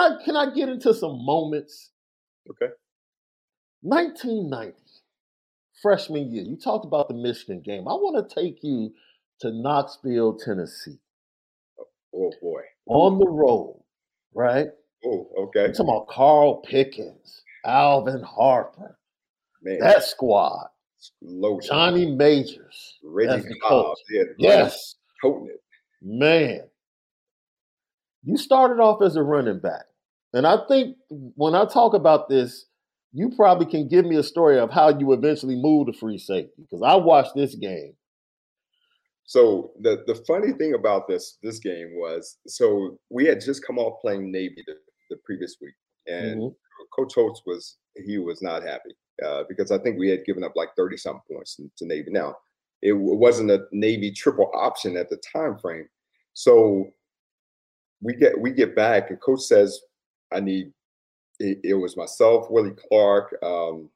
I can I get into some moments? Okay. 1990, freshman year. You talked about the Michigan game. I want to take you to Knoxville, Tennessee. Oh, oh boy. On the road, right? Oh, okay. I'm talking about Carl Pickens, Alvin Harper, Man, that squad, loaded. Johnny Majors. Reggie Cobb. Yeah, Yes, it. man. You started off as a running back. And I think when I talk about this, you probably can give me a story of how you eventually moved to free safety because I watched this game. So the the funny thing about this this game was so we had just come off playing Navy the, the previous week, and Mhm. Coach Holtz was he was not happy uh, because I think we had given up like thirty something points to, Navy. Now it wasn't a Navy triple option at the time frame, so we get we get back and Coach says I need it, it was myself, Willie Clark. Um,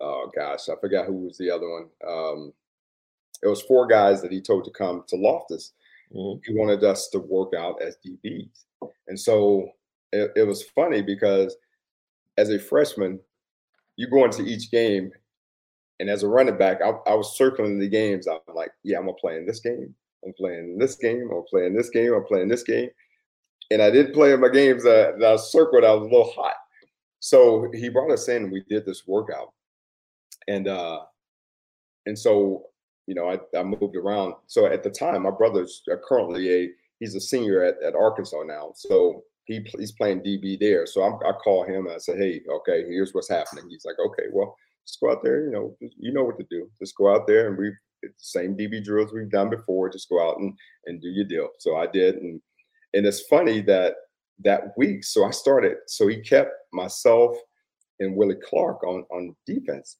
oh gosh, I forgot who was the other one. Um, it was four guys that he told to come to Loftus. Mhm. He wanted us to work out as DBs, and so it, it was funny because as a freshman, you go into each game, and as a running back, I, I was circling the games. I'm like, yeah, I'm gonna play in this game. I'm playing this game. I'm playing this game. I'm playing this game. And I didn't play in my games that, that I circled. I was a little hot. So he brought us in and we did this workout. And uh and so, you know, I, I moved around. So at the time, my brother's uh, currently a he's a senior at, at Arkansas now. So he he's playing DB there. So I'm, I call him and I say, hey, okay, here's what's happening. He's like, okay, well, just go out there. You know, you know what to do. Just go out there and we same DB drills we've done before. Just go out and and do your deal. So I did, and and it's funny that that week. So I started. So he kept myself and Willie Clark on on defense.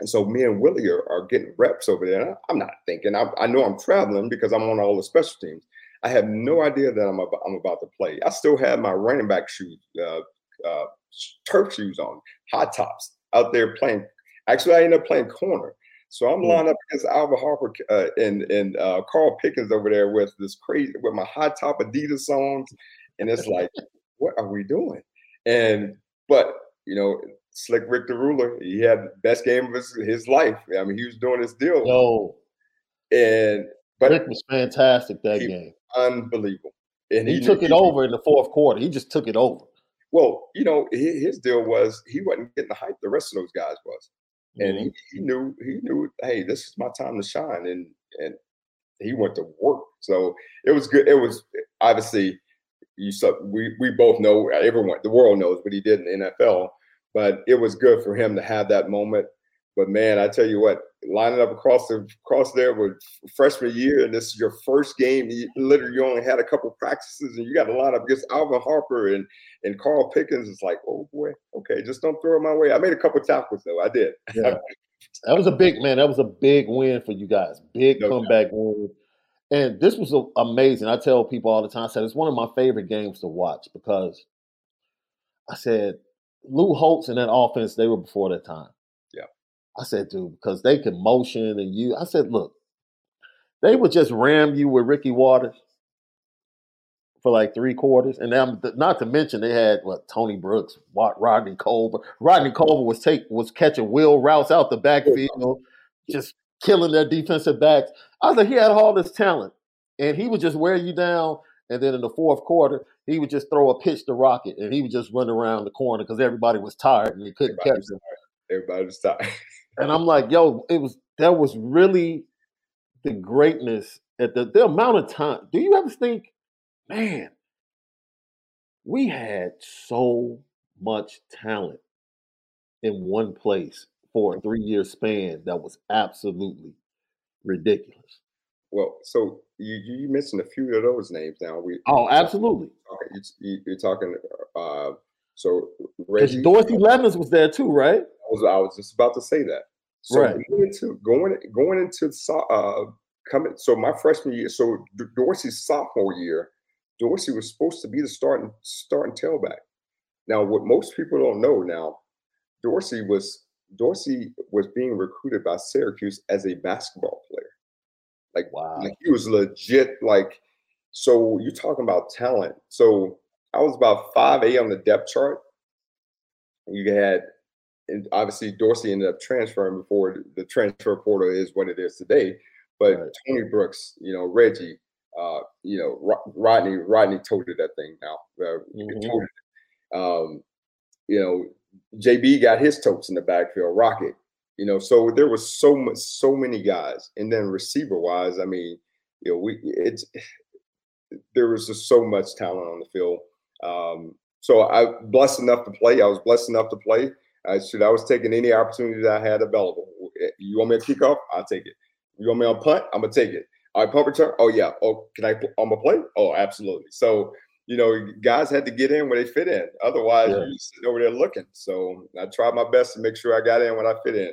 And so me and Willie are, are getting reps over there. I'm not thinking. I, I know I'm traveling because I'm on all the special teams. I have no idea that I'm about, I'm about to play. I still have my running back shoes, uh, uh, turf shoes on, hot tops out there playing. Actually, I ended up playing corner. So I'm Mm. lined up against Alvin Harper uh, and and uh, Carl Pickens over there with this crazy with my high top Adidas on, and it's like, what are we doing? And but you know, Slick Rick the Ruler, he had the best game of his, his life. I mean, he was doing his deal, Yo, and but Rick was fantastic that he- game. unbelievable. And He knew- took it over in the fourth quarter. He just took it over. Well, you know, hi- his deal was he wasn't getting the hype the rest of those guys was. And Mhm. he, he knew he knew hey this is my time to shine and and he went to work so it was good it was obviously you saw we we both know everyone the world knows what he did in the NFL but it was good for him to have that moment but man I tell you what lining up across the across there with freshman year and this is your first game you, literally you only had a couple practices and you got to line up against Alvin Harper and and Carl Pickens it's like oh boy okay just don't throw it my way I made a couple tackles though I did Yeah. That was a big man. That was a big win for you guys. Big No doubt. comeback win. And this was a- amazing. I tell people all the time. I said it's one of my favorite games to watch because I said Lou Holtz and that offense they were before their time. I said, dude, because they can motion and you. I said, look, they would just ram you with Ricky Watters for like three quarters, and then not to mention they had what Tony Brooks, Rodney Culver. Rodney Culver was take was catching wheel routes out the backfield, just killing their defensive backs. I was like, he had all this talent, and he would just wear you down. And then in the fourth quarter, he would just throw a pitch to Rocket, and he would just run around the corner because everybody was tired and he couldn't everybody catch him. Everybody was tired. and I'm like, yo, it was that was really the greatness at the, the amount of time. Do you ever think man, we had so much talent in one place for a three year span that was absolutely ridiculous. Well, so you you mentioned a few of those names now. We oh, absolutely. You, are talking. Uh, so Reggie Dorsey Levens was there too, right? I was I was just about to say that. So right. going into going going into uh, coming. So my freshman year. So Dorsey's sophomore year, Dorsey was supposed to be the starting starting tailback. Now, what most people don't know now, Dorsey was Dorsey was being recruited by Syracuse as a basketball player. Like, wow. like he was legit. Like, so you're talking about talent. So I was about five A on the depth chart. You had, and obviously Dorsey ended up transferring before the transfer portal is what it is today. But right. Tony Brooks, you know, Reggie, uh, you know, Rodney Rodney toted that thing now. Uh, mm-hmm. um, you know, JB got his totes in the backfield. Rocket, you know, so there was so much, so many guys, and then receiver wise, I mean, you know, we it's there was just so much talent on the field. Um, so I blessed enough to play. I was blessed enough to play. I should I was taking any opportunity that I had available. You want me to kick off? I'll take it. You want me on punt? I'm gonna take it. All right, punt return. Oh yeah. Oh, can I? I'm gonna play. Oh, absolutely. So you know, guys had to get in where they fit in. Otherwise, yeah. you sit over there looking. So I tried my best to make sure I got in when I fit in.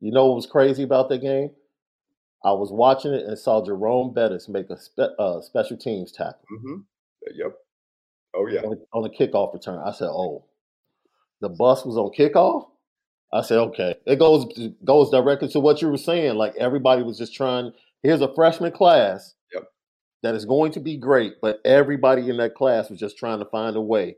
You know what was crazy about that game? I was watching it and saw Jerome Bettis make a spe- uh, special teams tackle. Mm-hmm. Yep. Oh yeah. On, on a kickoff return, I said, "Oh, the bus was on kickoff." I said, "Okay." It goes goes directly to what you were saying. Like everybody was just trying. Here's a freshman class. Yep. That is going to be great, but everybody in that class was just trying to find a way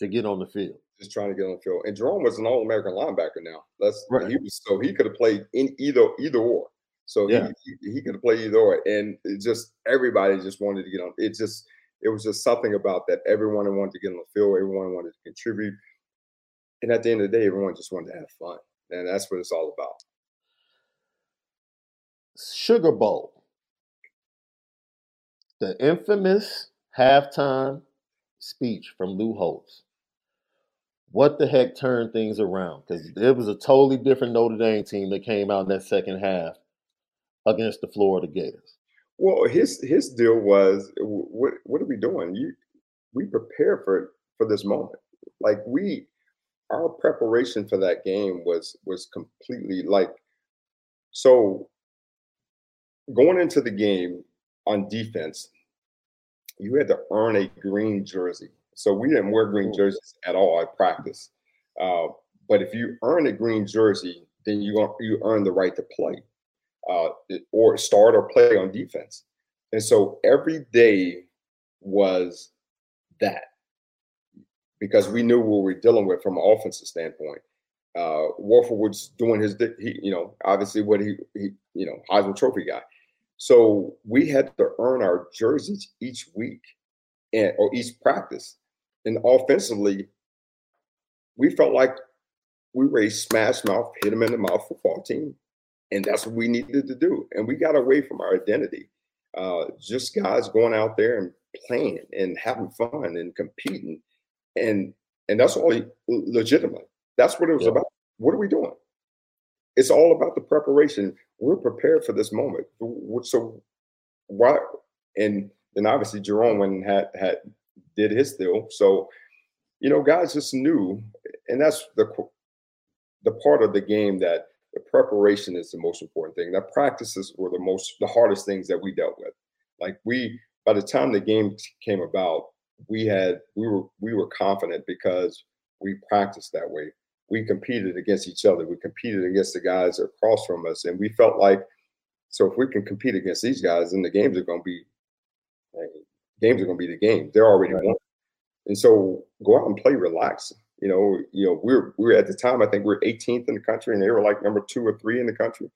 to get on the field. Just trying to get on the field. And Jerome was an All-American linebacker now. That's right. He was so he could have played in either either or. So yeah. he, he, he could have played either or. And just everybody just wanted to get on. It just it was just something about that. Everyone wanted to get on the field. Everyone wanted to contribute. And at the end of the day, everyone just wanted to have fun. And that's what it's all about. Sugar Bowl. The infamous halftime speech from Lou Holtz. What the heck turned things around? Because it was a totally different Notre Dame team that came out in that second half against the Florida Gators. Well, his his deal was, what what are we doing? You we prepare for for this moment. Like we, our preparation for that game was was completely like. So, going into the game on defense, you had to earn a green jersey. So we didn't wear green jerseys at all at practice. Uh, but if you earn a green jersey, then you you earn the right to play uh, or start or play on defense. And so every day was that because we knew what we were dealing with from an offensive standpoint. Uh, Wolford was doing his, he, you know, obviously what he, he, you know, Heisman Trophy guy. So we had to earn our jerseys each week and or each practice. And offensively, we felt like we were a smash mouth, hit them in the mouth football team and that's what we needed to do. And we got away from our identity. Uh, just guys going out there and playing and having fun and competing, and and that's all legitimate. That's what it was yeah. about. What are we doing? It's all about the preparation. We're prepared for this moment. So why? And then obviously Jerome had had did his deal. So you know, guys just knew, and that's the the part of the game that the preparation is the most important thing. The practices were the most the hardest things that we dealt with. Like we by the time the game came about, we had we were we were confident because we practiced that way. We competed against each other. We competed against the guys across from us, and we felt like so if we can compete against these guys, then the games are going to be games are going to be the game. They're already right. won, and so go out and play relax. You know, you know, we are we are at the time I think we are 18th in the country, and they were like number two or three in the country,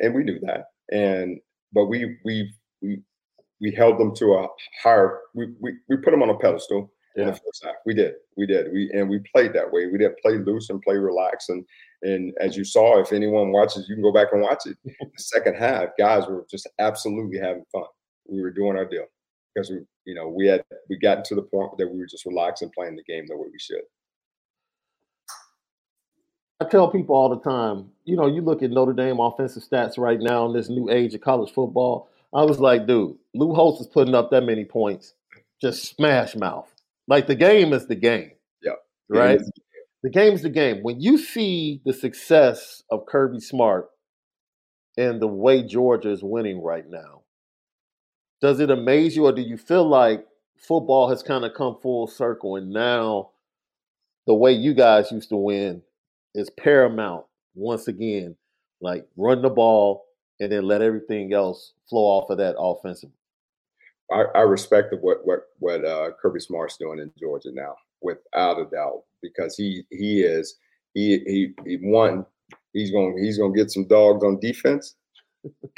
and we knew that. And but we we we we held them to a higher. We we, we put them on a pedestal yeah. in the first half. We did, we did, we and we played that way. We didn't play loose and play relax. And and as you saw, if anyone watches, you can go back and watch it. the second half, guys were just absolutely having fun. We were doing our deal because we, you know, we had we gotten to the point that we were just relaxing, playing the game the way we should. I tell people all the time, you know, you look at Notre Dame offensive stats right now in this new age of college football. I was like, dude, Lou Holtz is putting up that many points, just smash mouth. Like the game is the game. Yeah. Right? The game's the game. When you see the success of Kirby Smart and the way Georgia is winning right now, does it amaze you or do you feel like football has kind of come full circle and now the way you guys used to win is paramount once again like run the ball and then let everything else flow off of that offensive I, I respect what what what uh, Kirby Smart's doing in Georgia now, without a doubt, because he he is he he he won. He's going he's going to get some dogs on defense,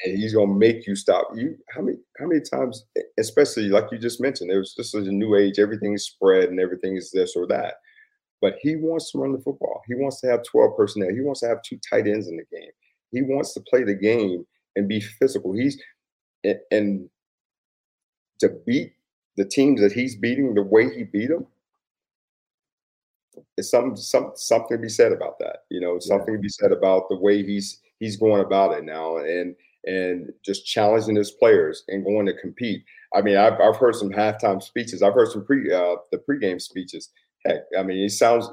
and he's gonna make you stop. You how many how many times, especially like you just mentioned, it was this is a new age, everything's spread and everything is this or that. But he wants to run the football. He wants to have 12 personnel. He wants to have two tight ends in the game. He wants to play the game and be physical. He's and, and to beat the teams that he's beating the way he beat them, it's some some something to be said about that. You know, something yeah. to be said about the way he's he's going about it now and and just challenging his players and going to compete. I mean, I've, I've heard some halftime speeches. I've heard some pre uh, the pregame speeches. Heck, I mean, it sounds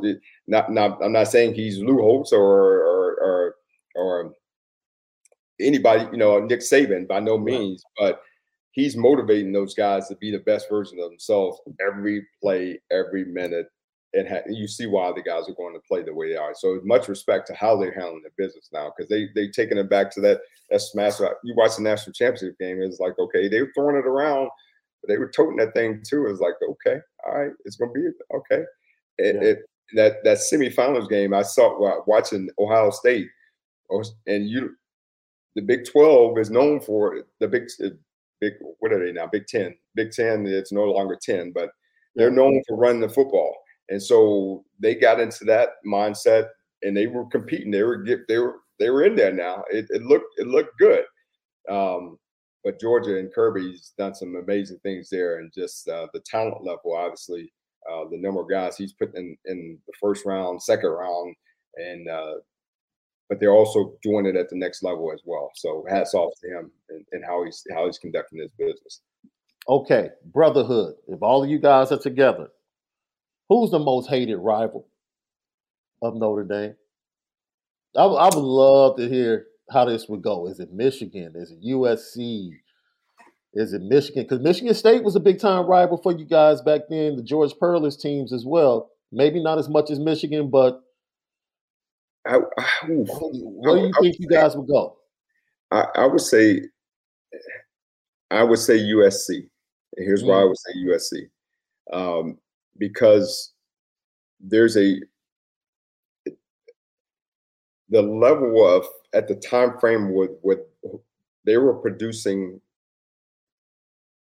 not not. I'm not saying he's Lou Holtz or or or, or anybody, you know, Nick Saban by no means, but he's motivating those guys to be the best version of themselves every play, every minute. And ha- you see why the guys are going to play the way they are. So much respect to how they're handling the business now because they they taking it back to that that smash. You watch the national championship game, it's like okay, they were throwing it around, but they were toting that thing too. It's like okay, all right, it's gonna be okay. It, yeah. it that that semifinals game I saw watching Ohio State, oh, and you, the Big Twelve is known for the big uh, big what are they now? Big Ten. Big Ten. It's no longer ten, but they're known for running the football, and so they got into that mindset, and they were competing. They were they were they were in there now. It, it looked it looked good. Um, but Georgia and Kirby's done some amazing things there, and just uh, the talent level, obviously, uh, the number of guys he's put in in the first round, second round, and uh, but they're also doing it at the next level as well. So hats off to him and, and how he's how he's conducting his business. Okay, brotherhood. If all of you guys are together, who's the most hated rival of Notre Dame? I, I would love to hear how this would go. Is it Michigan? Is it USC? Is it Michigan? Because Michigan State was a big time rival for you guys back then. The George Perles teams as well. Maybe not as much as Michigan, but I, I, where do you think you guys would go? I, I, would say, I would say USC. And here's mm. why I would say USC, um, because there's a the level of at the time frame with with they were producing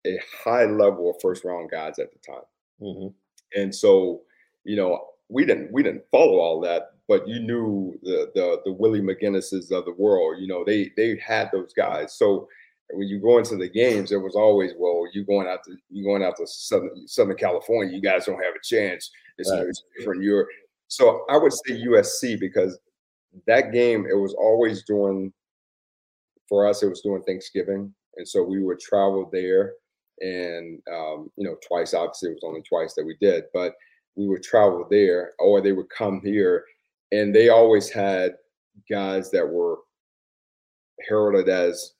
a high level of first round guys at the time, mm-hmm. and so you know we didn't we didn't follow all that, but you knew the the the Willie McGinests of the world. You know, they they had those guys. So when you go into the games, it was always, well, you going out to you going out to Southern Southern California, you guys don't have a chance. It's, right. it's different. You're so I would say USC because that game it was always doing for us. It was doing Thanksgiving, and so we would travel there, and um, you know, twice. Obviously, it was only twice that we did, but we would travel there, or they would come here and they always had guys that were heralded as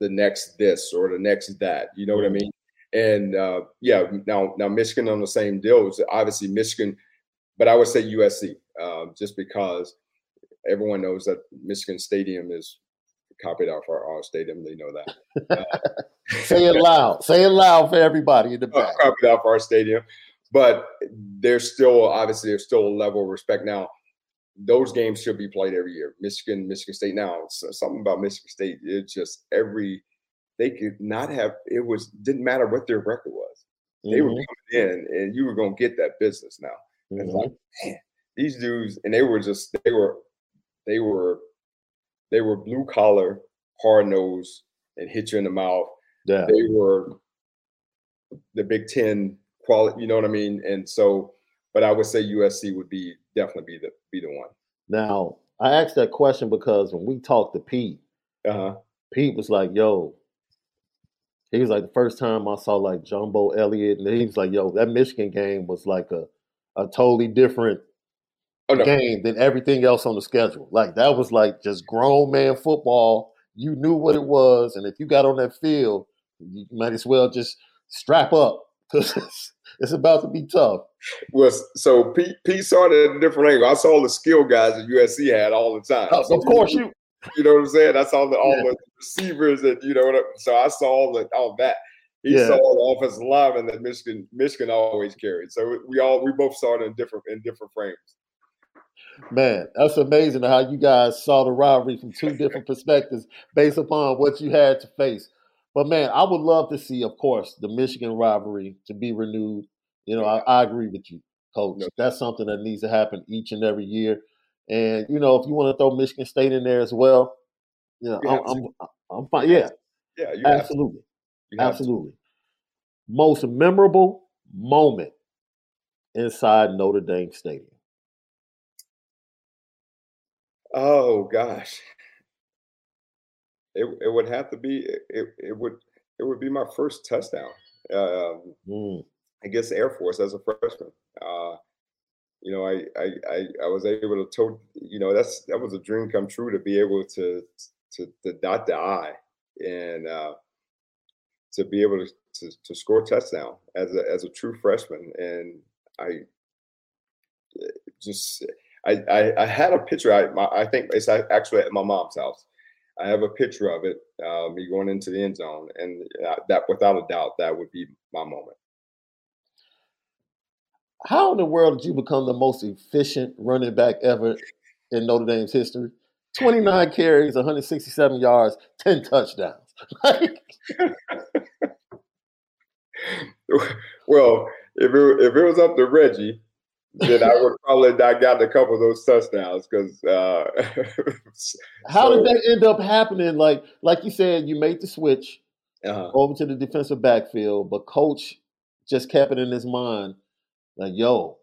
the next this or the next that. You know what I mean? And uh, yeah, now now Michigan on the same deal. obviously Michigan, but I would say USC uh, just because everyone knows that Michigan Stadium is copied off our, our stadium. They know that. Uh, Say it loud. Say it loud for everybody in the back. Copied off our stadium, but there's still obviously there's still a level of respect now those games should be played every year. Michigan, Michigan State. Now, something about Michigan State, it's just every they could not have. It was didn't matter what their record was. Mm-hmm. They were mm-hmm. coming in, and you were going to get that business now. Mm-hmm. And like, man, these dudes, and they were just they were they were they were blue collar, hard nose, and hit you in the mouth. Yeah. They were the Big Ten quality. You know what I mean? And so, but I would say USC would be definitely be the be the one. Now, I asked that question because when we talked to Pete, uh-huh. Pete was like, "Yo," he was like, "The first time I saw like Jumbo Elliott, and he was like, "Yo, that Michigan game was like a a totally different oh, no. game than everything else on the schedule. Like that was like just grown man football. You knew what it was, and if you got on that field, you might as well just strap up because it's, about to be tough." Well, so Pete, Pete saw it at a different angle. I saw the skill guys that USC had all the time. Oh, of course, you. You know what I'm saying? I saw the, all yeah. the receivers that you know. So I saw all the all that. He yeah. saw the offensive lineman that Michigan Michigan always carried. So we all we both saw it in different in different frames. Man, that's amazing how you guys saw the rivalry from two different perspectives based upon what you had to face. But man, I would love to see, of course, the Michigan rivalry to be renewed you know, I, I agree with you, Coach. That's something that needs to happen each and every year. And you know, if you want to throw Michigan State in there as well, you know, you I'm, I'm, I'm fine. Yeah, yeah, absolutely, absolutely. Most memorable moment inside Notre Dame Stadium. Oh gosh, it it would have to be it it would it would be my first touchdown. Um, mm against Air Force as a freshman. Uh, you know, I, I, I I was able to tote. You know, that's that was a dream come true to be able to to, to dot the I and uh, to be able to, to, to score touchdown as a as a true freshman. And I eh, just I, I, I had a picture. I my, I think it's actually at my mom's house. I have a picture of it, uh, me going into the end zone, and uh, that without a doubt that would be my moment. How in the world did you become the most efficient running back ever in Notre Dame's history? 29 carries, 167 yards, 10 touchdowns. well, if it, if it was up to Reggie, then I would probably not gotten a couple of those touchdowns because. Uh, How so, did that end up happening? Like like you said, you made the switch uh-huh. over to the defensive backfield, but coach just kept it in his mind, like, "Yo,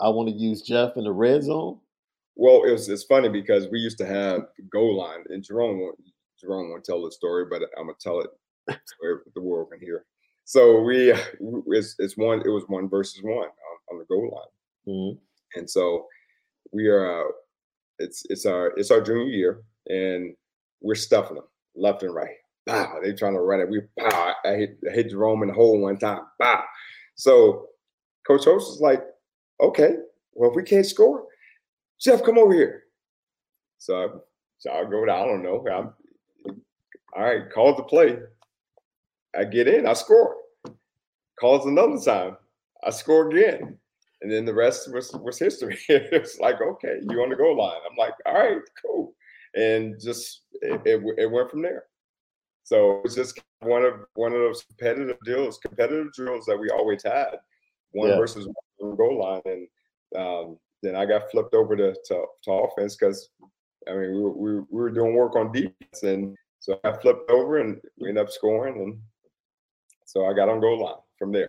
I want to use Jeff in the red zone." Well, it was it's funny because we used to have goal line, and Jerome won't, Jerome won't tell the story, but I'm gonna tell it so the world can hear. So we it's, it's one it was one versus one on, on the goal line Mm-hmm. And so we are. Uh, it's it's our it's our junior year, and we're stuffing them left and right. Bah, they trying to run it. We bah, I hit, I hit Jerome in the hole one time. Bah. So Coach Holtz is like, okay, well if we can't score, Jeff, come over here. So so I'll go down. I don't know. I'm, all right, calls the play. I get in, I score. Calls another time, I score again and then the rest was was history. it's like, okay, you on the goal line. I'm like, all right, cool, and just it, it, it went from there. So it's just one of one of those competitive drills, competitive drills that we always had, one yeah. versus one goal line, and um, then I got flipped over to to, to offense because I mean we, we we were doing work on defense, and so I flipped over and we ended up scoring, and so I got on goal line from there.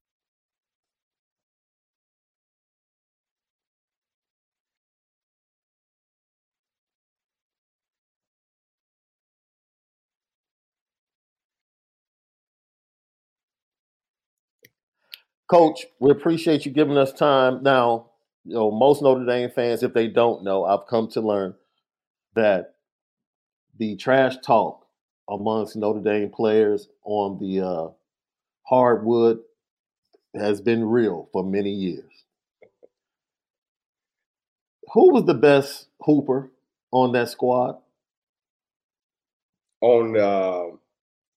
Coach, we appreciate you giving us time. Now, you know, most Notre Dame fans, if they don't know, I've come to learn that the trash talk amongst Notre Dame players on the uh, hardwood has been real for many years. Who was the best hooper on that squad? On uh,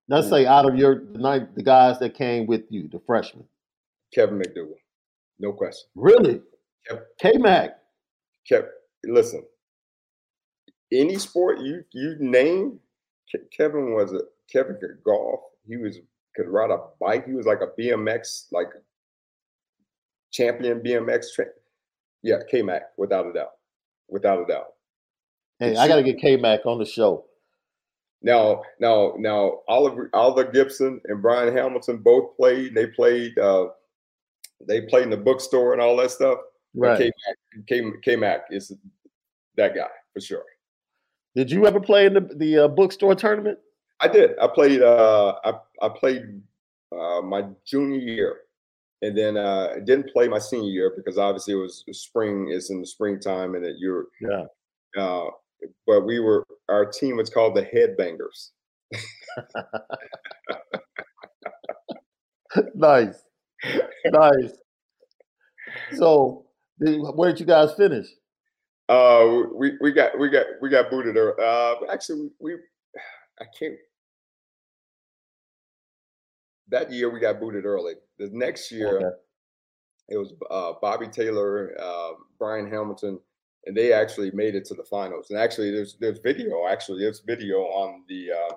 let's say out of your the night the guys that came with you, the freshmen. Kevin McDougal, no question. Really, K Mac. Kept listen. Any sport you you name, Kevin was a Kevin could golf. He was could ride a bike. He was like a BMX like champion BMX. Tra- yeah, K Mac without a doubt, without a doubt. Hey, I got to get K Mac on the show. Now, now, now, Oliver Oliver Gibson and Brian Hamilton both played. They played. Uh, they played in the bookstore and all that stuff. Right. K Mac is that guy for sure. Did you ever play in the the uh, bookstore tournament? I did. I played. Uh, I I played uh, my junior year, and then uh, I didn't play my senior year because obviously it was spring. It's in the springtime, and that you're yeah. Uh, but we were our team was called the Headbangers, nice, nice. So, where did you guys finish? Uh, we we got we got we got booted. Early. Uh, actually, we I can't. That year we got booted early. The next year, okay. it was uh, Bobby Taylor, uh, Brian Hamilton, and they actually made it to the finals. And actually, there's there's video. Actually, there's video on the uh,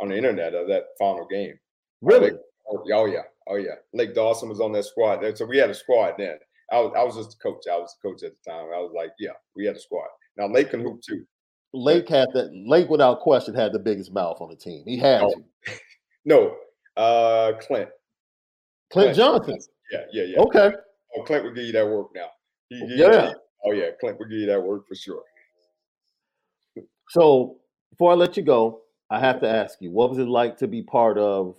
on the internet of that final game. Really? Oh, oh yeah, oh yeah. Lake Dawson was on that squad. So we had a squad then. I was I was just a coach. I was a coach at the time. I was like, yeah, we had a squad. Now Lake can hoop too. Lake had that. Lake, without question, had the biggest mouth on the team. He had oh. to. no, uh, Clint. Clint. Clint Johnson. Yeah, yeah, yeah. Okay. Oh, Clint would give you that work now. He, he, yeah. He, oh yeah, Clint would give you that work for sure. So before I let you go, I have to ask you, what was it like to be part of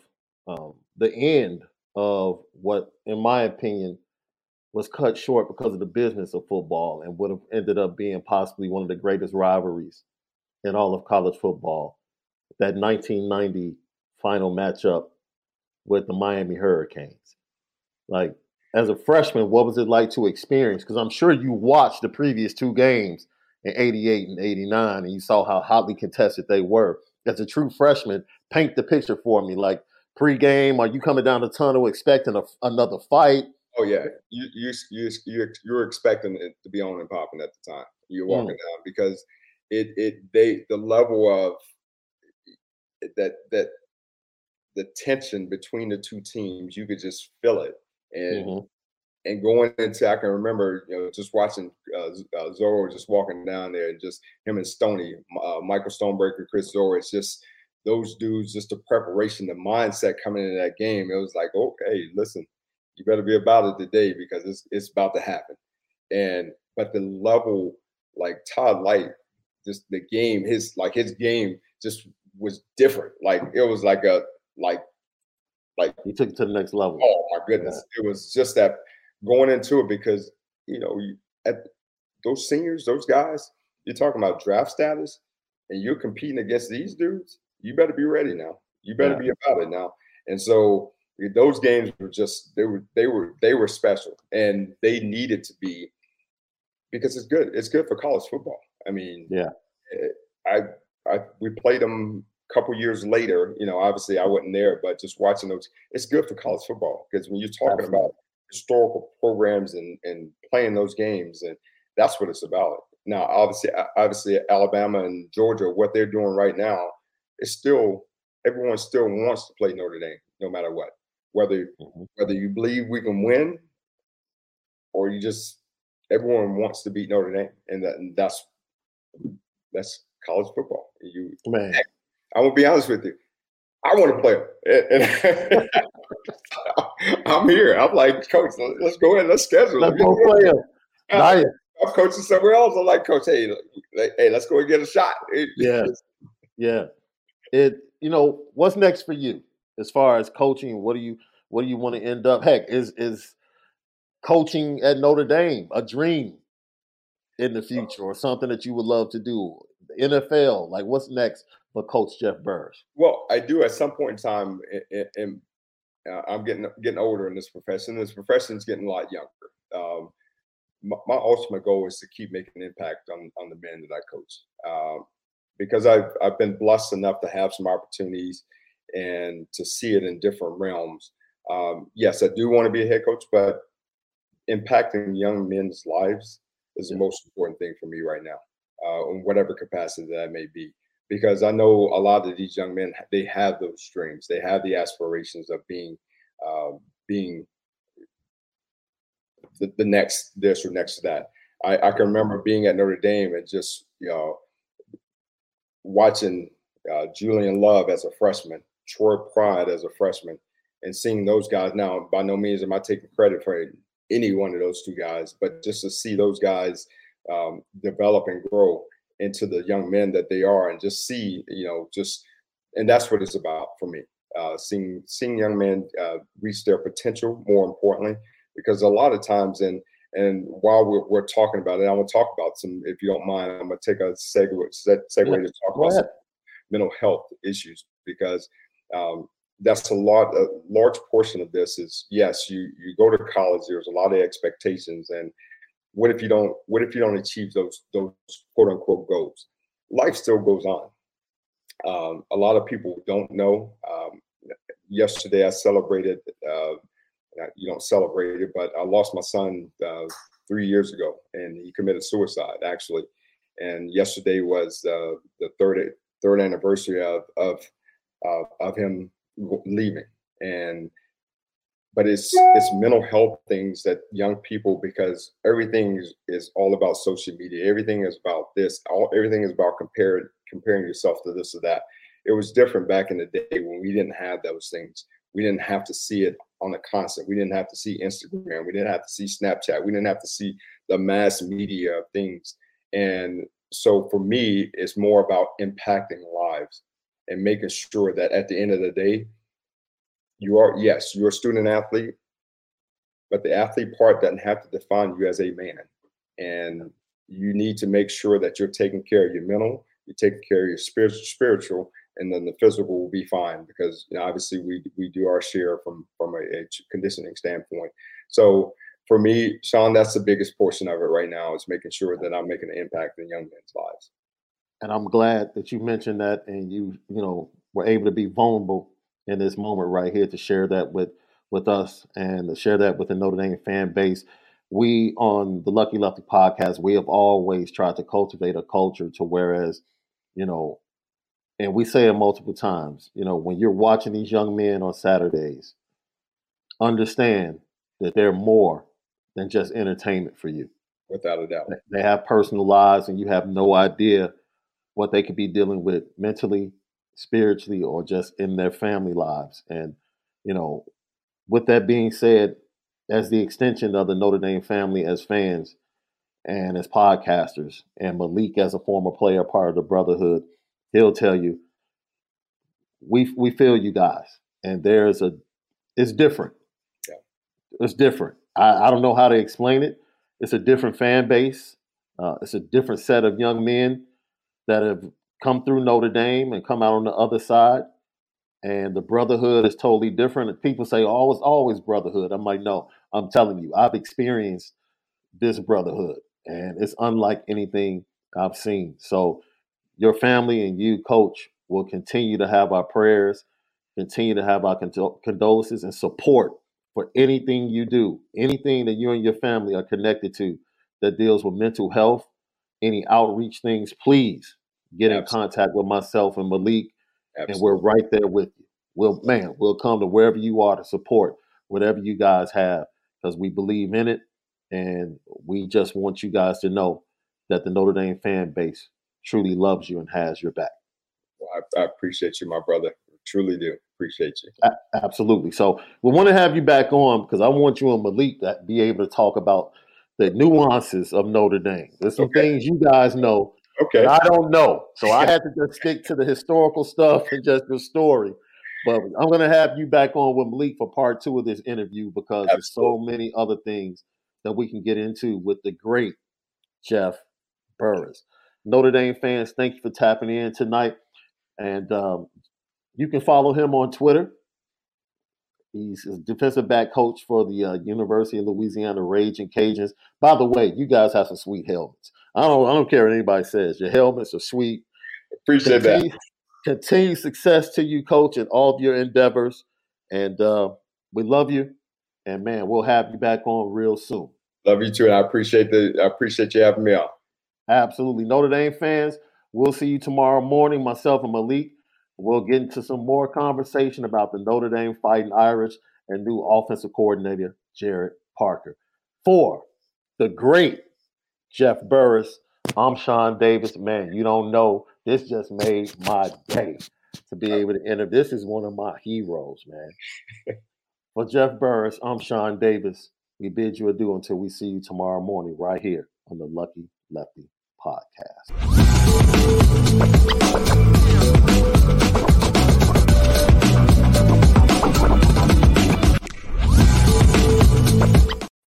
um, the end of what, in my opinion, was cut short because of the business of football and would have ended up being possibly one of the greatest rivalries in all of college football. That 1990 final matchup with the Miami Hurricanes. Like, as a freshman, what was it like to experience? Because I'm sure you watched the previous two games in 88 and 89 and you saw how hotly contested they were. As a true freshman, paint the picture for me. Like, pregame, are you coming down the tunnel expecting a, another fight? Oh yeah, you you you you you're expecting it to be on and popping at the time. You're walking mm. down because it it they the level of that that the tension between the two teams you could just feel it and mm-hmm. and going into I can remember you know just watching uh, uh, Zorich just walking down there and just him and Stony uh, Michael Stonebreaker Chris Zorich it's just those dudes just the preparation the mindset coming into that game it was like okay listen you better be about it today because it's it's about to happen. And but the level, like Todd Lyght, just the game, his like his game just was different. Like it was like a like like he took it to the next level. Oh my goodness. Yeah. It was just that going into it because you know you, at those seniors, those guys, you're talking about draft status and you're competing against these dudes, you better be ready now. You better yeah. be about it now. And so those games were just they were they were they were special and they needed to be because it's good it's good for college football i mean yeah eh, i i we played them a couple years later you know obviously i wasn't there but just watching those it's good for college football because when you're talking Absolutely. about historical programs and and playing those games and that's what it's about now obviously obviously alabama and georgia what they're doing right now is still everyone still wants to play notre dame no matter what whether mm-hmm. whether you believe we can win or you just everyone wants to beat Notre Dame, and, that, and that's that's college football. You, man, I'm gonna be honest with you. I want to play them. I'm here. I'm like, coach, let's go ahead. Let's schedule. Let's go play them. Nice. I'm coaching somewhere else. I'm like, coach, hey, hey, let's go and get a shot. yeah, yeah. It. You know, what's next for you? as far as coaching? What do you what do you want to end up? Heck, is is coaching at Notre Dame a dream in the future or something that you would love to do? The NFL, like what's next for Coach Jeff Burris? Well, I do at some point in time, and uh, I'm getting getting older in this profession. This profession is getting a lot younger. Um, my, my, ultimate goal is to keep making an impact on on the men that I coach. Um, because I've I've been blessed enough to have some opportunities and to see it in different realms. Um, yes, I do want to be a head coach, but impacting young men's lives is the most important thing for me right now, uh, in whatever capacity that may be. Because I know a lot of these young men, they have those dreams, they have the aspirations of being, uh, being the, the, next this or next that. I, I can remember being at Notre Dame and just you know watching uh, Julian Love as a freshman Troy Pride as a freshman and seeing those guys now, by no means am I taking credit for any one of those two guys, but just to see those guys um, develop and grow into the young men that they are and just see, you know, just, and that's what it's about for me. Uh, seeing seeing young men uh, reach their potential, more importantly, because a lot of times, and and while we're, we're talking about it, I'm gonna talk about some. If you don't mind, I'm gonna take a segue segue yeah. to talk about some mental health issues because um, that's a lot a large portion of this is yes you you go to college there's a lot of expectations and what if you don't what if you don't achieve those those quote unquote goals life still goes on um, a lot of people don't know um, yesterday i celebrated uh, you don't celebrate it but i lost my son uh, three years ago and he committed suicide actually. And yesterday was uh, the third third anniversary of of uh, of him leaving. And but it's it's mental health things that young people because everything is, is all about social media. Everything is about this. All everything is about comparing comparing yourself to this or that. It was different back in the day when we didn't have those things we didn't have to see it on a constant. We didn't have to see instagram. We didn't have to see snapchat. We didn't have to see the mass media of things. And so for me it's more about impacting lives and making sure that at the end of the day, you are, yes, you're a student athlete, but the athlete part doesn't have to define you as a man. And you need to make sure that you're taking care of your mental, you're taking care of your spiritual, spiritual and then the physical will be fine because you know, obviously we we do our share from from a, a conditioning standpoint. So for me, Shaun, that's the biggest portion of it right now is making sure that I'm making an impact in young men's lives and I'm glad that you mentioned that and you you know were able to be vulnerable in this moment right here to share that with with us and to share that with the Notre Dame fan base. We on the Lucky Lefty podcast, we have always tried to cultivate a culture to whereas, you know, and we say it multiple times, you know, when you're watching these young men on Saturdays, understand that they're more than just entertainment for you. Without a doubt. They have personal lives and you have no idea what they could be dealing with mentally, spiritually, or just in their family lives. And, you know, with that being said, as the extension of the Notre Dame family as fans and as podcasters, and Malik as a former player, part of the Brotherhood, he'll tell you, we we feel you guys, and there's a, it's different. Yeah. It's different. I, I don't know how to explain it. It's a different fan base. Uh, it's a different set of young men that have come through Notre Dame and come out on the other side. And the brotherhood is totally different. people say, oh, it's always brotherhood. I'm like, no, I'm telling you, I've experienced this brotherhood and it's unlike anything I've seen. So your family and you, coach, will continue to have our prayers, continue to have our condolences and support for anything you do, anything that you and your family are connected to that deals with mental health, any outreach things, please get in contact with myself and Malik, Absolutely. and we're right there with you. We'll, man, we'll come to wherever you are to support whatever you guys have because we believe in it, and we just want you guys to know that the Notre Dame fan base truly loves you and has your back. Well, I, I appreciate you, my brother. Truly do appreciate you. A- absolutely. So we want to have you back on because I want you and Malik to be able to talk about the nuances of Notre Dame. There's some okay. things you guys know Okay. I don't know. So I had to just stick to the historical stuff and just the story. But I'm going to have you back on with Malik for part two of this interview because Absolutely. there's so many other things that we can get into with the great Jeff Burris. Notre Dame fans, thank you for tapping in tonight. And um, you can follow him on Twitter. He's a defensive back coach for the uh, University of Louisiana Raging Cajuns. By the way, you guys have some sweet helmets. I don't I don't care what anybody says. Your helmets are sweet. Appreciate continue, that. Continue success to you, coach, in all of your endeavors. And uh, we love you. And man, we'll have you back on real soon. Love you too. And I appreciate the I appreciate you having me on. Absolutely. Notre Dame fans, we'll see you tomorrow morning, myself and Malik. We'll get into some more conversation about the Notre Dame Fighting Irish and new offensive coordinator, Gerad Parker. For the great Jeff Burris. I'm Shaun Davis. Man, you don't know. This just made my day to be able to enter. This is one of my heroes, man. For Jeff Burris, I'm Shaun Davis. We bid you adieu until we see you tomorrow morning right here on the Lucky Lefty podcast.